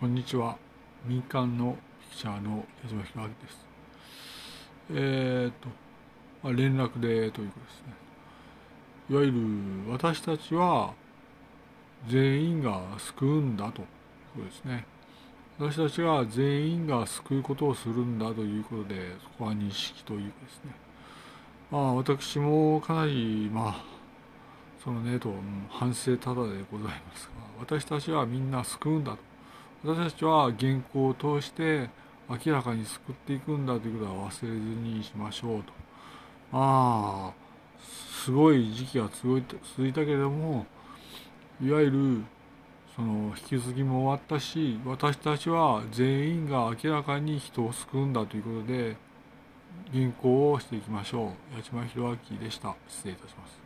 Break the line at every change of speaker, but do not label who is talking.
こんにちは。民間のピクチャーの矢島弘明です。えー、っと、まあ、連絡でということですね。いわゆる私たちは全員が救うんだということですね。私たちは全員が救うことをするんだということで、そこは認識というかですね。まあ私もかなり、まあ、そのねと反省ただでございますが、私たちはみんな救うんだと。私たちは原稿を通して明らかに救っていくんだということは忘れずにしましょうと。まあ、すごい時期が続いた続いたけれども、いわゆるその引き継ぎも終わったし、私たちは全員が明らかに人を救うんだということで、原稿をしていきましょう。八島弘明でした。失礼いたします。